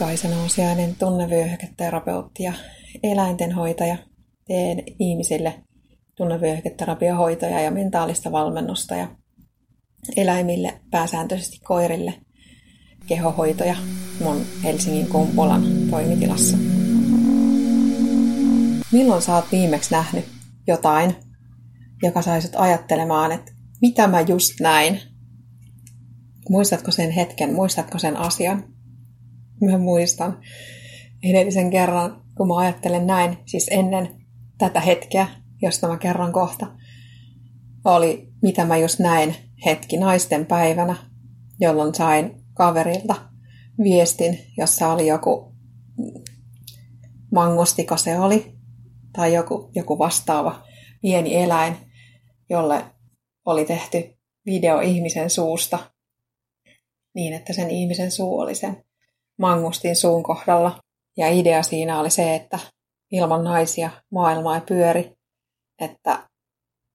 Inkaisen Osiainen tunnevyöhyketerapeutti ja eläintenhoitaja. Teen ihmisille tunnevyöhyketerapiohoitoja ja mentaalista valmennusta ja eläimille, pääsääntöisesti koirille, kehohoitoja mun Helsingin Kumpulan toimitilassa. Milloin sä oot viimeksi nähnyt jotain, joka saisit ajattelemaan, että mitä mä just näin? Muistatko sen hetken, muistatko sen asian? Mä muistan edellisen kerran, kun mä ajattelen näin, siis ennen tätä hetkeä, josta mä kerron kohta, oli mitä mä just näin hetki naisten päivänä, jolloin sain kaverilta viestin, jossa oli joku mangostiko se oli, tai joku, joku vastaava pieni eläin, jolle oli tehty video ihmisen suusta niin, että sen ihmisen suu oli sen mangustin suun kohdalla. Ja idea siinä oli se, että ilman naisia maailma ei pyöri, että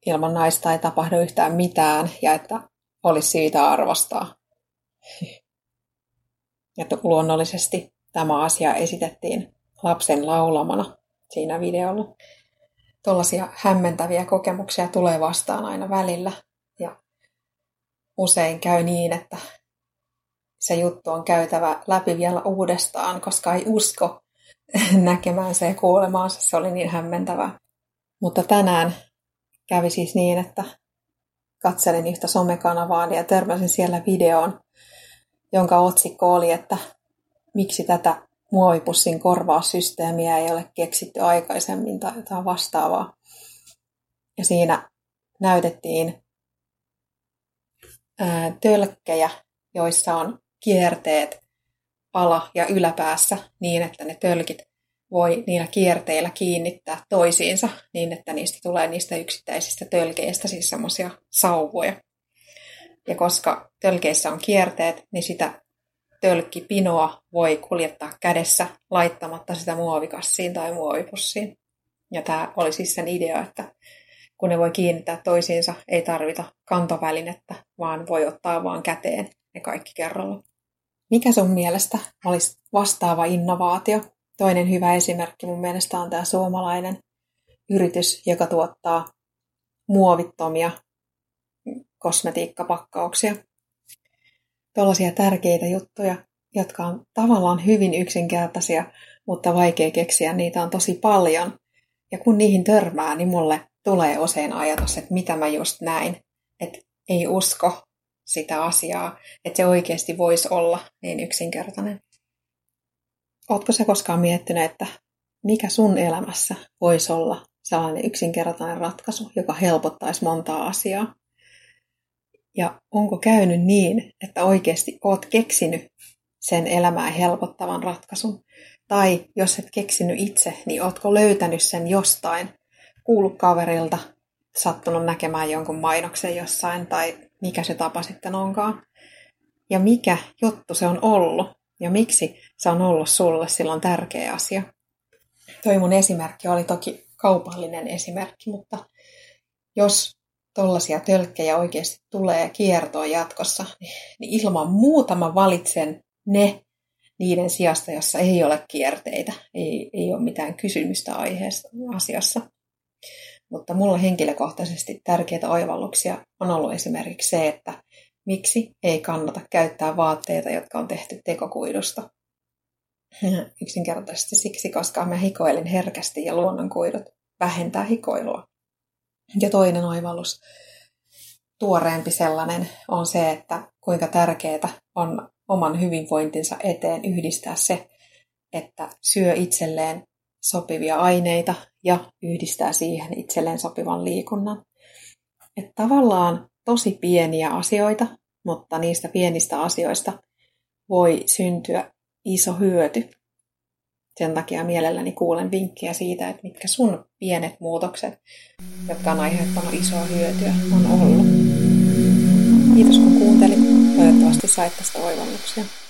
ilman naista ei tapahdu yhtään mitään ja että olisi siitä arvostaa. Ja luonnollisesti tämä asia esitettiin lapsen laulamana siinä videolla. Tuollaisia hämmentäviä kokemuksia tulee vastaan aina välillä. Ja usein käy niin, että se juttu on käytävä läpi vielä uudestaan, koska ei usko näkemään se ja kuulemaansa. Se oli niin hämmentävää. Mutta tänään kävi siis niin, että katselin yhtä somekanavaa ja törmäsin siellä videoon, jonka otsikko oli, että miksi tätä muovipussin korvaussysteemiä ei ole keksitty aikaisemmin tai jotain vastaavaa. Ja siinä näytettiin tölkkejä, joissa on kierteet ala- ja yläpäässä niin, että ne tölkit voi niillä kierteillä kiinnittää toisiinsa niin, että niistä tulee niistä yksittäisistä tölkeistä siis semmoisia sauvoja. Ja koska tölkeissä on kierteet, niin sitä tölkkipinoa voi kuljettaa kädessä laittamatta sitä muovikassiin tai muovipussiin. Ja tämä oli siis sen idea, että kun ne voi kiinnittää toisiinsa, ei tarvita kantovälinettä, vaan voi ottaa vaan käteen ne kaikki kerralla. Mikä sun mielestä olisi vastaava innovaatio? Toinen hyvä esimerkki mun mielestä on tämä suomalainen yritys, joka tuottaa muovittomia kosmetiikkapakkauksia. Tuollaisia tärkeitä juttuja, jotka on tavallaan hyvin yksinkertaisia, mutta vaikea keksiä. Niitä on tosi paljon. Ja kun niihin törmää, niin mulle tulee usein ajatus, että mitä mä just näin. Että ei usko, sitä asiaa, että se oikeasti voisi olla niin yksinkertainen. Oletko se koskaan miettinyt, että mikä sun elämässä voisi olla sellainen yksinkertainen ratkaisu, joka helpottaisi montaa asiaa? Ja onko käynyt niin, että oikeasti oot keksinyt sen elämää helpottavan ratkaisun? Tai jos et keksinyt itse, niin ootko löytänyt sen jostain, kuullut kaverilta, sattunut näkemään jonkun mainoksen jossain tai mikä se tapa sitten onkaan. Ja mikä juttu se on ollut ja miksi se on ollut sulle silloin tärkeä asia. Toi mun esimerkki oli toki kaupallinen esimerkki, mutta jos tollaisia tölkkejä oikeasti tulee kiertoa jatkossa, niin ilman muuta mä valitsen ne niiden sijasta, jossa ei ole kierteitä, ei, ei ole mitään kysymystä aiheesta asiassa. Mutta mulla henkilökohtaisesti tärkeitä oivalluksia on ollut esimerkiksi se, että miksi ei kannata käyttää vaatteita, jotka on tehty tekokuidusta. Yksinkertaisesti siksi, koska mä hikoilin herkästi ja luonnonkuidut vähentää hikoilua. Ja toinen oivallus, tuoreempi sellainen, on se, että kuinka tärkeää on oman hyvinvointinsa eteen yhdistää se, että syö itselleen sopivia aineita ja yhdistää siihen itselleen sopivan liikunnan. Että tavallaan tosi pieniä asioita, mutta niistä pienistä asioista voi syntyä iso hyöty. Sen takia mielelläni kuulen vinkkejä siitä, että mitkä sun pienet muutokset, jotka on aiheuttanut isoa hyötyä, on ollut. Kiitos kun kuuntelit. Toivottavasti sait tästä oivalluksia.